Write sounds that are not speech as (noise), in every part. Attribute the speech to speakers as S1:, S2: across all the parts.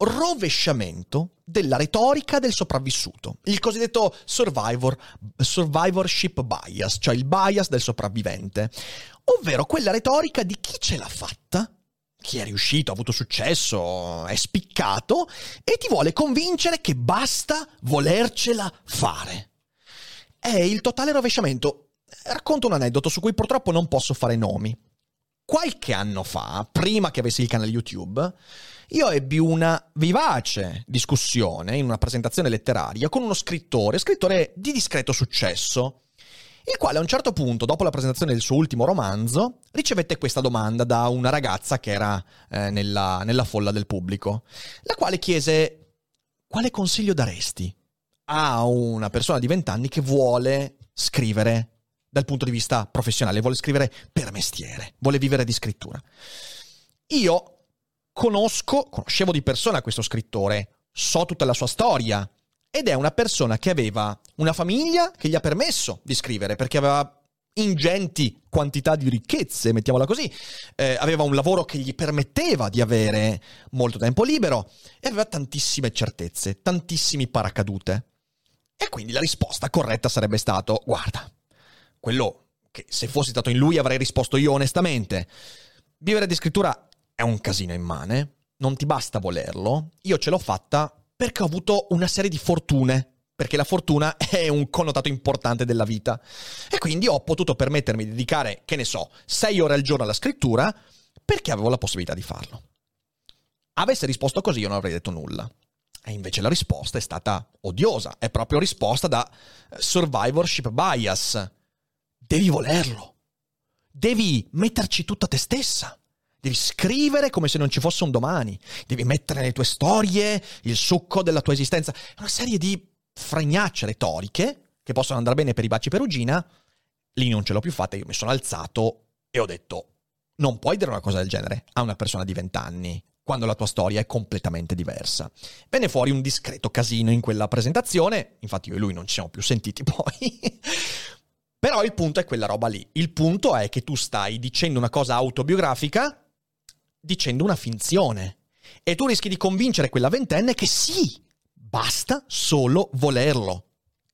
S1: rovesciamento della retorica del sopravvissuto, il cosiddetto survivor, survivorship bias, cioè il bias del sopravvivente, ovvero quella retorica di chi ce l'ha fatta, chi è riuscito, ha avuto successo, è spiccato e ti vuole convincere che basta volercela fare. È il totale rovesciamento. Racconto un aneddoto su cui purtroppo non posso fare nomi. Qualche anno fa, prima che avessi il canale YouTube, io ebbi una vivace discussione in una presentazione letteraria con uno scrittore, scrittore di discreto successo, il quale a un certo punto, dopo la presentazione del suo ultimo romanzo, ricevette questa domanda da una ragazza che era eh, nella, nella folla del pubblico, la quale chiese quale consiglio daresti a una persona di 20 anni che vuole scrivere dal punto di vista professionale, vuole scrivere per mestiere, vuole vivere di scrittura. Io conosco, conoscevo di persona questo scrittore, so tutta la sua storia ed è una persona che aveva una famiglia che gli ha permesso di scrivere perché aveva ingenti quantità di ricchezze, mettiamola così, eh, aveva un lavoro che gli permetteva di avere molto tempo libero e aveva tantissime certezze, tantissimi paracadute. E quindi la risposta corretta sarebbe stato, guarda, quello che se fossi stato in lui avrei risposto io onestamente. Vivere di scrittura è un casino immane, non ti basta volerlo. Io ce l'ho fatta perché ho avuto una serie di fortune, perché la fortuna (laughs) è un connotato importante della vita. E quindi ho potuto permettermi di dedicare, che ne so, sei ore al giorno alla scrittura perché avevo la possibilità di farlo. Avesse risposto così io non avrei detto nulla. E invece la risposta è stata odiosa, è proprio risposta da survivorship bias. Devi volerlo. Devi metterci tutta te stessa. Devi scrivere come se non ci fosse un domani. Devi mettere nelle tue storie il succo della tua esistenza. Una serie di fregnacce retoriche che possono andare bene per i baci perugina. Lì non ce l'ho più fatta. Io mi sono alzato e ho detto: Non puoi dire una cosa del genere a una persona di 20 anni quando la tua storia è completamente diversa. Venne fuori un discreto casino in quella presentazione. Infatti, io e lui non ci siamo più sentiti (laughs) poi. Però il punto è quella roba lì. Il punto è che tu stai dicendo una cosa autobiografica dicendo una finzione. E tu rischi di convincere quella ventenne che sì, basta solo volerlo.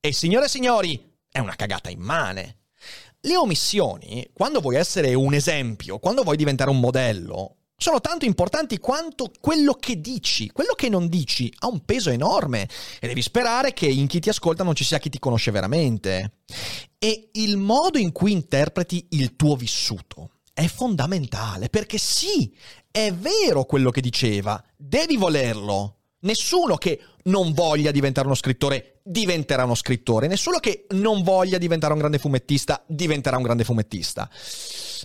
S1: E signore e signori, è una cagata immane. Le omissioni, quando vuoi essere un esempio, quando vuoi diventare un modello, sono tanto importanti quanto quello che dici. Quello che non dici ha un peso enorme e devi sperare che in chi ti ascolta non ci sia chi ti conosce veramente. E il modo in cui interpreti il tuo vissuto è fondamentale, perché sì, è vero quello che diceva, devi volerlo. Nessuno che non voglia diventare uno scrittore diventerà uno scrittore, nessuno che non voglia diventare un grande fumettista diventerà un grande fumettista.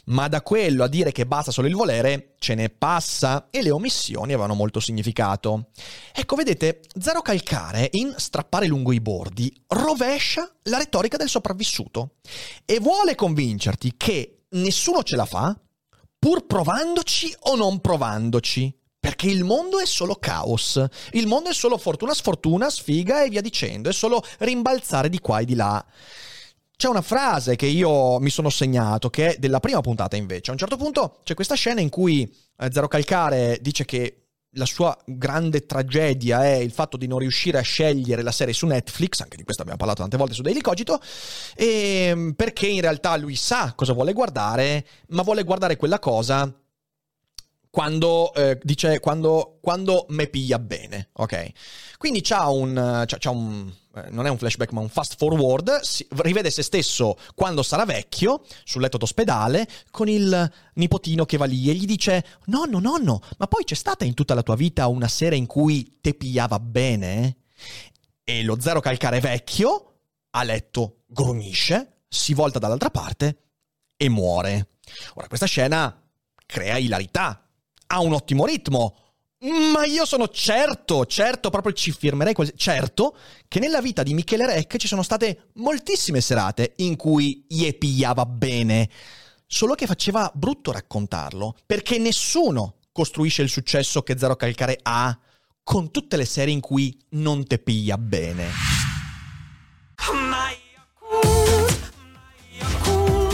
S1: Ma da quello a dire che basta solo il volere, ce ne passa e le omissioni avevano molto significato. Ecco, vedete, Zero Calcare in Strappare lungo i bordi rovescia la retorica del sopravvissuto e vuole convincerti che nessuno ce la fa, pur provandoci o non provandoci. Perché il mondo è solo caos, il mondo è solo fortuna, sfortuna, sfiga e via dicendo, è solo rimbalzare di qua e di là. c'è una frase che io mi sono segnato, che è della prima puntata invece. A un certo punto c'è questa scena in cui eh, Zero Calcare dice che la sua grande tragedia è il fatto di non riuscire a scegliere la serie su Netflix, anche di questo abbiamo parlato tante volte su Daily Cogito, e, perché in realtà lui sa cosa vuole guardare, ma vuole guardare quella cosa quando eh, dice quando, quando me piglia bene, ok? Quindi c'ha un, c'ha, c'ha un non è un flashback ma un fast forward, rivede se stesso quando sarà vecchio, sul letto d'ospedale, con il nipotino che va lì e gli dice nonno, nonno, ma poi c'è stata in tutta la tua vita una sera in cui te pigliava bene? E lo zero calcare vecchio, a letto, grugnisce, si volta dall'altra parte e muore. Ora, questa scena crea ilarità, ha un ottimo ritmo, ma io sono certo, certo, proprio ci firmerei quasi, certo che nella vita di Michele Rec ci sono state moltissime serate in cui gli pigliava bene, solo che faceva brutto raccontarlo, perché nessuno costruisce il successo che Zero Calcare ha con tutte le serie in cui non te piglia bene.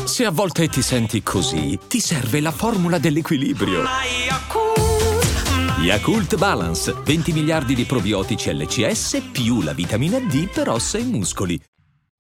S2: Se a volte ti senti così, ti serve la formula dell'equilibrio. Yakult Balance, 20 miliardi di probiotici LCS più la vitamina D per ossa e muscoli.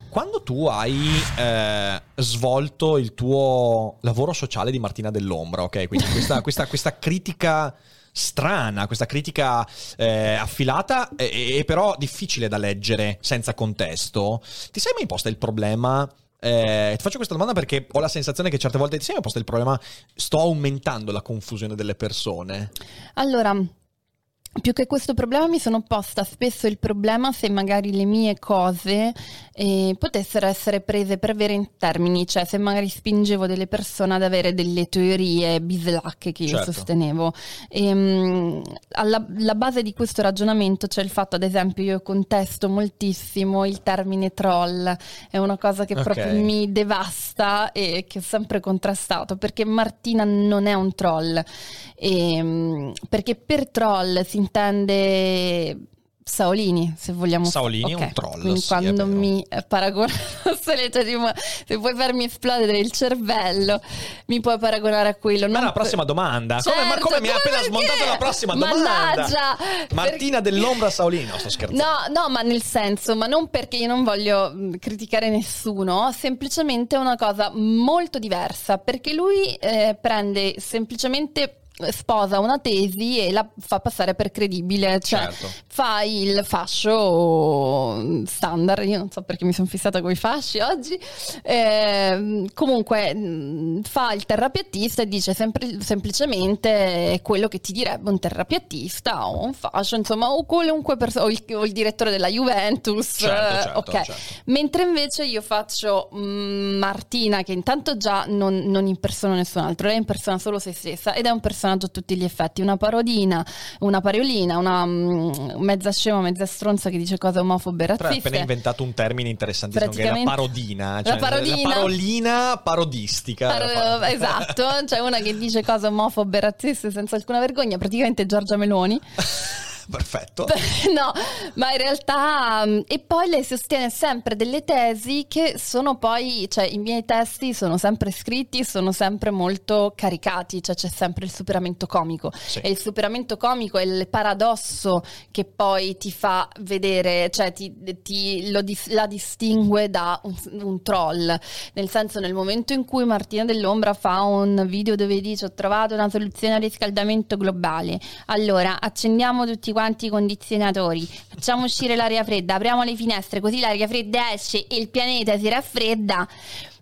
S1: Quando tu hai eh, svolto il tuo lavoro sociale di Martina dell'Ombra, ok? Quindi questa, (laughs) questa, questa critica strana, questa critica eh, affilata e, e, però difficile da leggere senza contesto, ti sei mai posta il problema eh, ti faccio questa domanda perché ho la sensazione che certe volte sei posto il problema, sto aumentando la confusione delle persone.
S3: Allora, più che questo problema mi sono posta spesso il problema se magari le mie cose eh, potessero essere prese per vere in termini, cioè se magari spingevo delle persone ad avere delle teorie bislacche che io certo. sostenevo. E, um, alla, alla, base di questo ragionamento c'è il fatto, ad esempio, io contesto moltissimo il termine troll, è una cosa che okay. proprio mi devasta e che ho sempre contrastato, perché Martina non è un troll, e, um, perché per troll si intende Saolini, se vogliamo.
S1: Saolini okay. è un troll.
S3: Quindi
S1: sì,
S3: quando mi paragona, (laughs) se, se puoi farmi esplodere il cervello, mi puoi paragonare a quello.
S1: Ma
S3: non
S1: la prossima domanda. Certo, come, ma come, mi ha appena perché? smontato la prossima (laughs)
S3: Mannaggia,
S1: domanda? Martina perché... dell'ombra Saolini, no, sto scherzando.
S3: No, no, ma nel senso, ma non perché io non voglio criticare nessuno, semplicemente una cosa molto diversa, perché lui eh, prende semplicemente sposa una tesi e la fa passare per credibile, cioè certo. Fa il fascio standard, io non so perché mi sono fissata con i fasci oggi, eh, comunque mm, fa il terrapiattista e dice sempre, semplicemente quello che ti direbbe un terrapiattista o un fascio, insomma, o qualunque persona, o, o il, direttore della Juventus,
S1: certo, certo,
S3: ok.
S1: Certo.
S3: Mentre invece io faccio mm, Martina che intanto già non, non impersona nessun altro, lei impersona solo se stessa ed è un personaggio personaggio a tutti gli effetti, una parodina, una pariolina, una mm, mezza scema, mezza stronza che dice cose omofobe e razziste.
S1: Hai appena inventato un termine interessantissimo che è la parodina, cioè
S3: la, parodina,
S1: la parolina parodistica.
S3: Paro- esatto, c'è una che dice cose omofobe e razziste senza alcuna vergogna, praticamente Giorgia Meloni. (laughs) (laughs)
S1: Perfetto. (laughs)
S3: no, ma in realtà... Mm, e poi lei sostiene sempre delle tesi che sono poi, cioè i miei testi sono sempre scritti, sono sempre molto caricati, cioè c'è sempre il superamento comico. Sì. E il superamento comico è il paradosso che poi ti fa vedere, cioè ti, ti lo, la distingue da un, un troll. Nel senso, nel momento in cui Martina dell'Ombra fa un video dove dice ho trovato una soluzione al riscaldamento globale, allora accendiamo tutti quanti condizionatori, facciamo uscire l'aria fredda, apriamo le finestre così l'aria fredda esce e il pianeta si raffredda.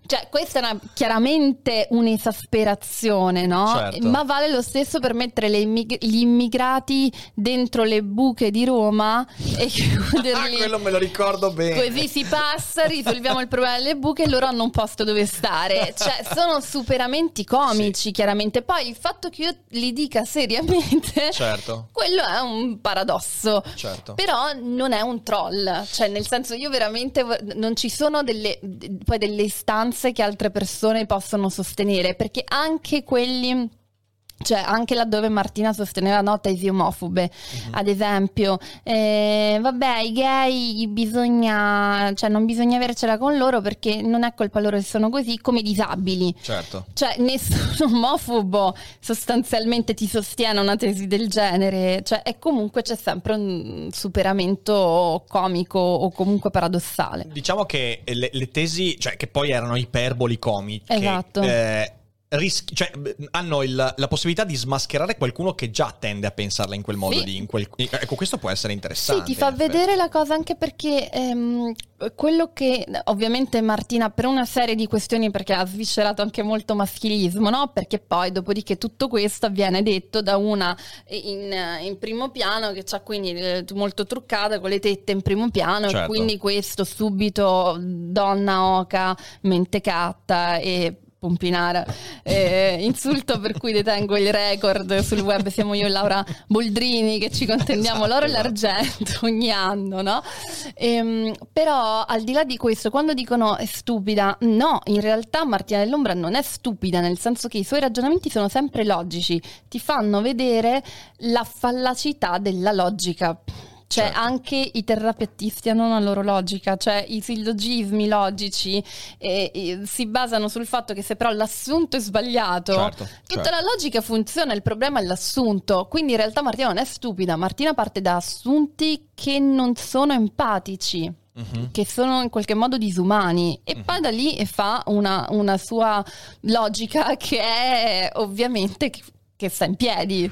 S3: Cioè, questa è una, chiaramente un'esasperazione, no?
S1: Certo.
S3: Ma vale lo stesso per mettere immig- gli immigrati dentro le buche di Roma e (laughs) chiuderli. (laughs)
S1: Quello me lo ricordo bene.
S3: Così si passa, risolviamo il problema delle buche e loro hanno un posto dove stare. Cioè, sono superamenti comici, sì. chiaramente. Poi il fatto che io li dica seriamente,
S1: certo.
S3: quello è un paradosso.
S1: Certo.
S3: Però non è un troll. Cioè, nel senso, io veramente non ci sono delle, poi delle istanze che altre persone possono sostenere, perché anche quelli Cioè, anche laddove Martina sosteneva no, tesi omofobe, ad esempio, eh, vabbè, i gay bisogna, cioè non bisogna avercela con loro perché non è colpa loro se sono così, come i disabili.
S1: Certo.
S3: Cioè, nessun omofobo sostanzialmente ti sostiene una tesi del genere, cioè, e comunque c'è sempre un superamento comico o comunque paradossale.
S1: Diciamo che le, le tesi, cioè che poi erano iperboli comiche,
S3: Esatto.
S1: eh, rischi- cioè, hanno il- la possibilità di smascherare qualcuno che già tende a pensarla in quel modo.
S3: Sì.
S1: Di, in quel- ecco, questo può essere interessante.
S3: Sì, ti fa vedere la cosa anche perché ehm, quello che ovviamente Martina per una serie di questioni perché ha sviscerato anche molto maschilismo, no? Perché poi dopodiché tutto questo viene detto da una in, in primo piano che c'ha quindi eh, molto truccata con le tette in primo piano
S1: Certo.
S3: e quindi questo subito donna oca, mentecatta e pompinara. Eh, insulto per cui detengo il record sul web. Siamo io e Laura Boldrini che ci contendiamo
S1: Esatto,
S3: l'oro e
S1: esatto.
S3: l'argento ogni anno, no? Ehm, però al di là di questo, quando dicono è stupida, no, in realtà Martina dell'Ombra non è stupida, nel senso che i suoi ragionamenti sono sempre logici, ti fanno vedere la fallacità della logica. Cioè,
S1: Certo.
S3: anche i terrapiattisti hanno una loro logica, cioè i sillogismi logici eh, eh, si basano sul fatto che se però l'assunto è sbagliato,
S1: Certo,
S3: tutta
S1: certo.
S3: la logica funziona, il problema è l'assunto. Quindi in realtà Martina non è stupida, Martina parte da assunti che non sono empatici.
S1: Mhm.
S3: Che sono in qualche modo disumani, e
S1: Mhm.
S3: poi da lì fa una, una sua logica (laughs) che è ovviamente che, che sta in piedi.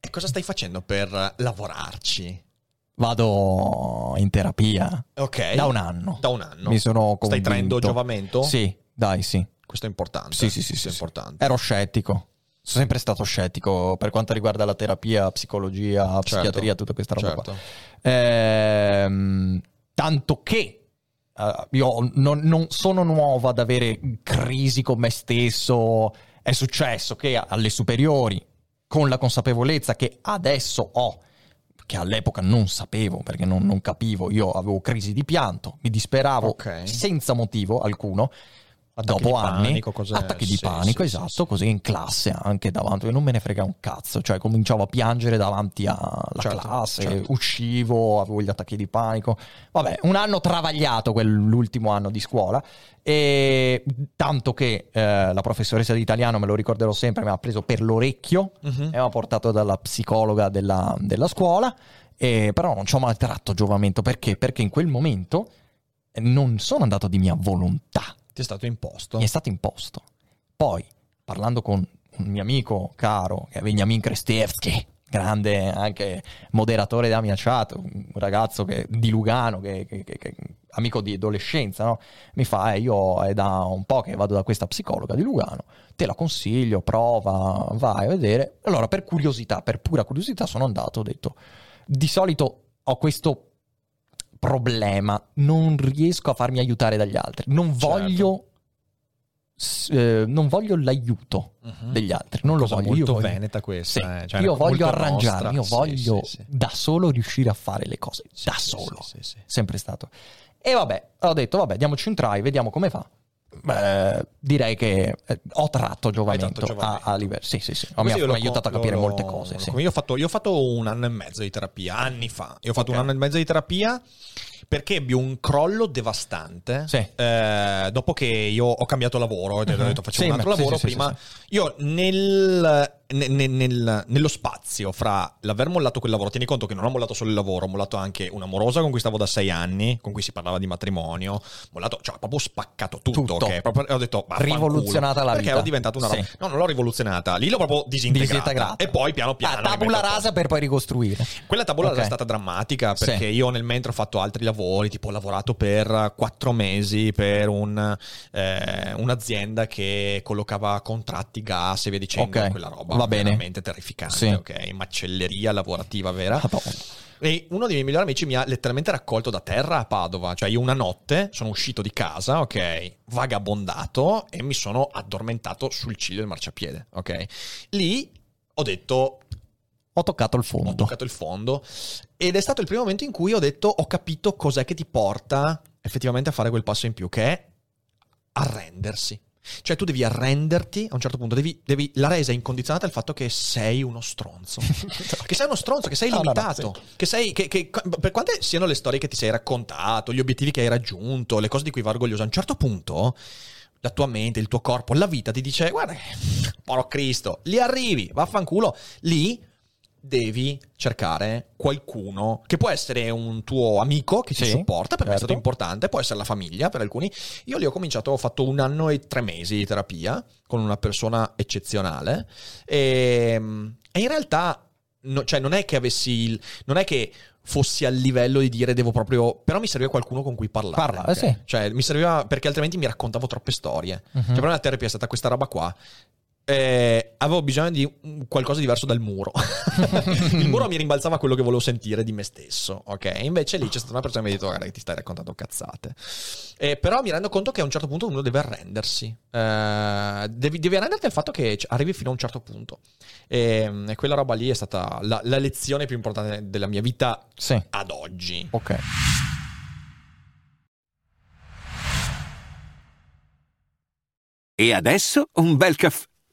S1: E cosa stai facendo per lavorarci?
S4: Vado in terapia
S1: Ok.
S4: da un anno.
S1: Da un anno.
S4: Mi sono
S1: Stai
S4: convinto.
S1: traendo giovamento?
S4: Sì, dai, sì.
S1: Questo è importante.
S4: Sì, sì, sì,
S1: Questo
S4: sì,
S1: è importante.
S4: Ero scettico. Sono sempre stato scettico per quanto riguarda la terapia, psicologia, psichiatria, tutta questa roba
S1: certo.
S4: qua. Ehm, tanto che eh, io non, non sono nuovo ad avere crisi con me stesso. È successo che alle superiori, con la consapevolezza che adesso ho, che all'epoca non sapevo perché non, non capivo, io avevo crisi di pianto, mi disperavo
S1: Ok.
S4: senza motivo alcuno.
S1: Attacchi
S4: dopo
S1: di
S4: anni,
S1: panico,
S4: attacchi di
S1: sì,
S4: panico,
S1: sì,
S4: esatto,
S1: sì.
S4: così in classe anche davanti, non me ne frega un cazzo, cioè cominciavo a piangere davanti alla
S1: Certo,
S4: classe,
S1: certo.
S4: uscivo, avevo gli attacchi di panico. Vabbè, un anno travagliato quell'ultimo anno di scuola e tanto che eh, la professoressa di italiano, me lo ricorderò sempre, mi ha preso per l'orecchio
S1: Mhm.
S4: e mi ha portato dalla psicologa della, della scuola, e, però non ci ho mai tratto giovamento perché? Perché in quel momento non sono andato di mia volontà,
S1: Ti è stato imposto.
S4: mi è stato imposto. Poi, parlando con un mio amico caro, che è Veniamin Krestievski, grande anche moderatore della mia chat, un ragazzo che- di Lugano, che, che- che- amico di adolescenza, no? mi fa, eh, io è da un po' che vado da questa psicologa di Lugano, te la consiglio, prova, vai a vedere. Allora, per curiosità, per pura curiosità, sono andato, ho detto, di solito ho questo problema, non riesco a farmi aiutare dagli altri, non
S1: Certo.
S4: voglio... eh, non voglio l'aiuto
S1: Mhm.
S4: degli altri, non lo
S1: Cosa
S4: voglio.
S1: molto
S4: io voglio-
S1: veneta questa,
S4: Sì,
S1: eh, cioè,
S4: io voglio
S1: nostra.
S4: arrangiarmi, io
S1: Sì,
S4: voglio
S1: sì,
S4: da solo riuscire a fare le cose, da solo, sempre stato. E vabbè, ho detto, vabbè, diamoci un try, vediamo come fa. Beh, direi che eh, ho tratto giovamento,
S1: giovamento.
S4: A, a livello. Sì, sì, sì. Mi ha, mi ha aiutato a capire
S1: lo-
S4: molte cose. sì.
S1: Io ho, fatto, io ho fatto un anno e mezzo di terapia, anni fa. Io ho fatto
S4: Ok.
S1: un anno e mezzo di terapia perché ebbi un crollo devastante.
S4: Sì.
S1: eh, dopo che io ho cambiato lavoro, ho detto
S4: Mhm.
S1: facevo
S4: Sì,
S1: un altro
S4: sì,
S1: lavoro prima. Io nel ne- ne- nel- nello spazio fra l'aver mollato quel lavoro, tieni conto che non ho mollato solo il lavoro, ho mollato anche un'amorosa con cui stavo da sei anni, con cui si parlava di matrimonio, ho mollato, cioè ho proprio spaccato tutto,
S4: Tutto.
S1: ok? Proprio- ho detto,
S4: Rivoluzionata la
S1: perché
S4: vita.
S1: ero diventato una roba. No, non l'ho rivoluzionata, lì l'ho proprio disintegrata.
S4: Disintegrata.
S1: E poi piano piano.
S4: Ah, tabula rasa per poi ricostruire.
S1: Quella tabula
S4: Ok.
S1: è stata drammatica perché io nel mentre ho fatto altri lavori, tipo ho lavorato per quattro mesi per un, eh, un'azienda che collocava contratti gas e via dicendo,
S4: Ok,
S1: quella roba
S4: va bene.
S1: veramente terrificante,
S4: Sì.
S1: ok? Macelleria lavorativa vera.
S4: Madonna.
S1: E uno dei miei migliori amici mi ha letteralmente raccolto da terra a Padova. Cioè, io una notte sono uscito di casa, ok? Vagabondato e mi sono addormentato sul ciglio del marciapiede, ok? Lì ho detto,
S4: Ho toccato il
S1: ho
S4: fondo.
S1: toccato il fondo. Ed è stato il primo momento in cui ho detto ho capito cos'è che ti porta effettivamente a fare quel passo in più che è arrendersi. Cioè tu devi arrenderti a un certo punto. Devi, devi- la resa è incondizionata al fatto che sei uno stronzo. (laughs) Che sei uno stronzo che sei
S4: No, no, no,
S1: limitato che sei che, che- per quante siano le storie che ti sei raccontato gli obiettivi che hai raggiunto le cose di cui vai orgoglioso a un certo punto la tua mente, il tuo corpo, la vita ti dice guarda, (laughs) poro Cristo, lì arrivi, vaffanculo, lì devi cercare qualcuno che può essere un tuo amico che ti
S4: Sì,
S1: supporta, per me è stato
S4: certo.
S1: importante, può essere la famiglia per alcuni. Io lì ho cominciato, ho fatto un anno e tre mesi di terapia con una persona eccezionale e, e in realtà no- cioè non è che avessi il, non è che fossi al livello di dire devo proprio però mi serviva qualcuno con cui parlare
S4: Parla, eh
S1: ok?
S4: sì.
S1: cioè mi serviva perché altrimenti mi raccontavo troppe storie
S4: Mhm.
S1: cioè per me la terapia è stata questa roba qua eh, avevo bisogno di qualcosa diverso dal muro. (laughs) il muro mi rimbalzava quello che volevo sentire di me stesso, ok? Invece lì c'è stata una persona che mi ha detto: Guarda, che ti stai raccontando cazzate. Eh, però mi rendo conto che a un certo punto uno deve arrendersi. Eh, devi, devi arrenderti al fatto che arrivi fino a un certo punto. E, e quella roba lì è stata la, la lezione più importante della mia vita
S4: Sì.
S1: ad oggi.
S4: Ok.
S5: E adesso un bel caffè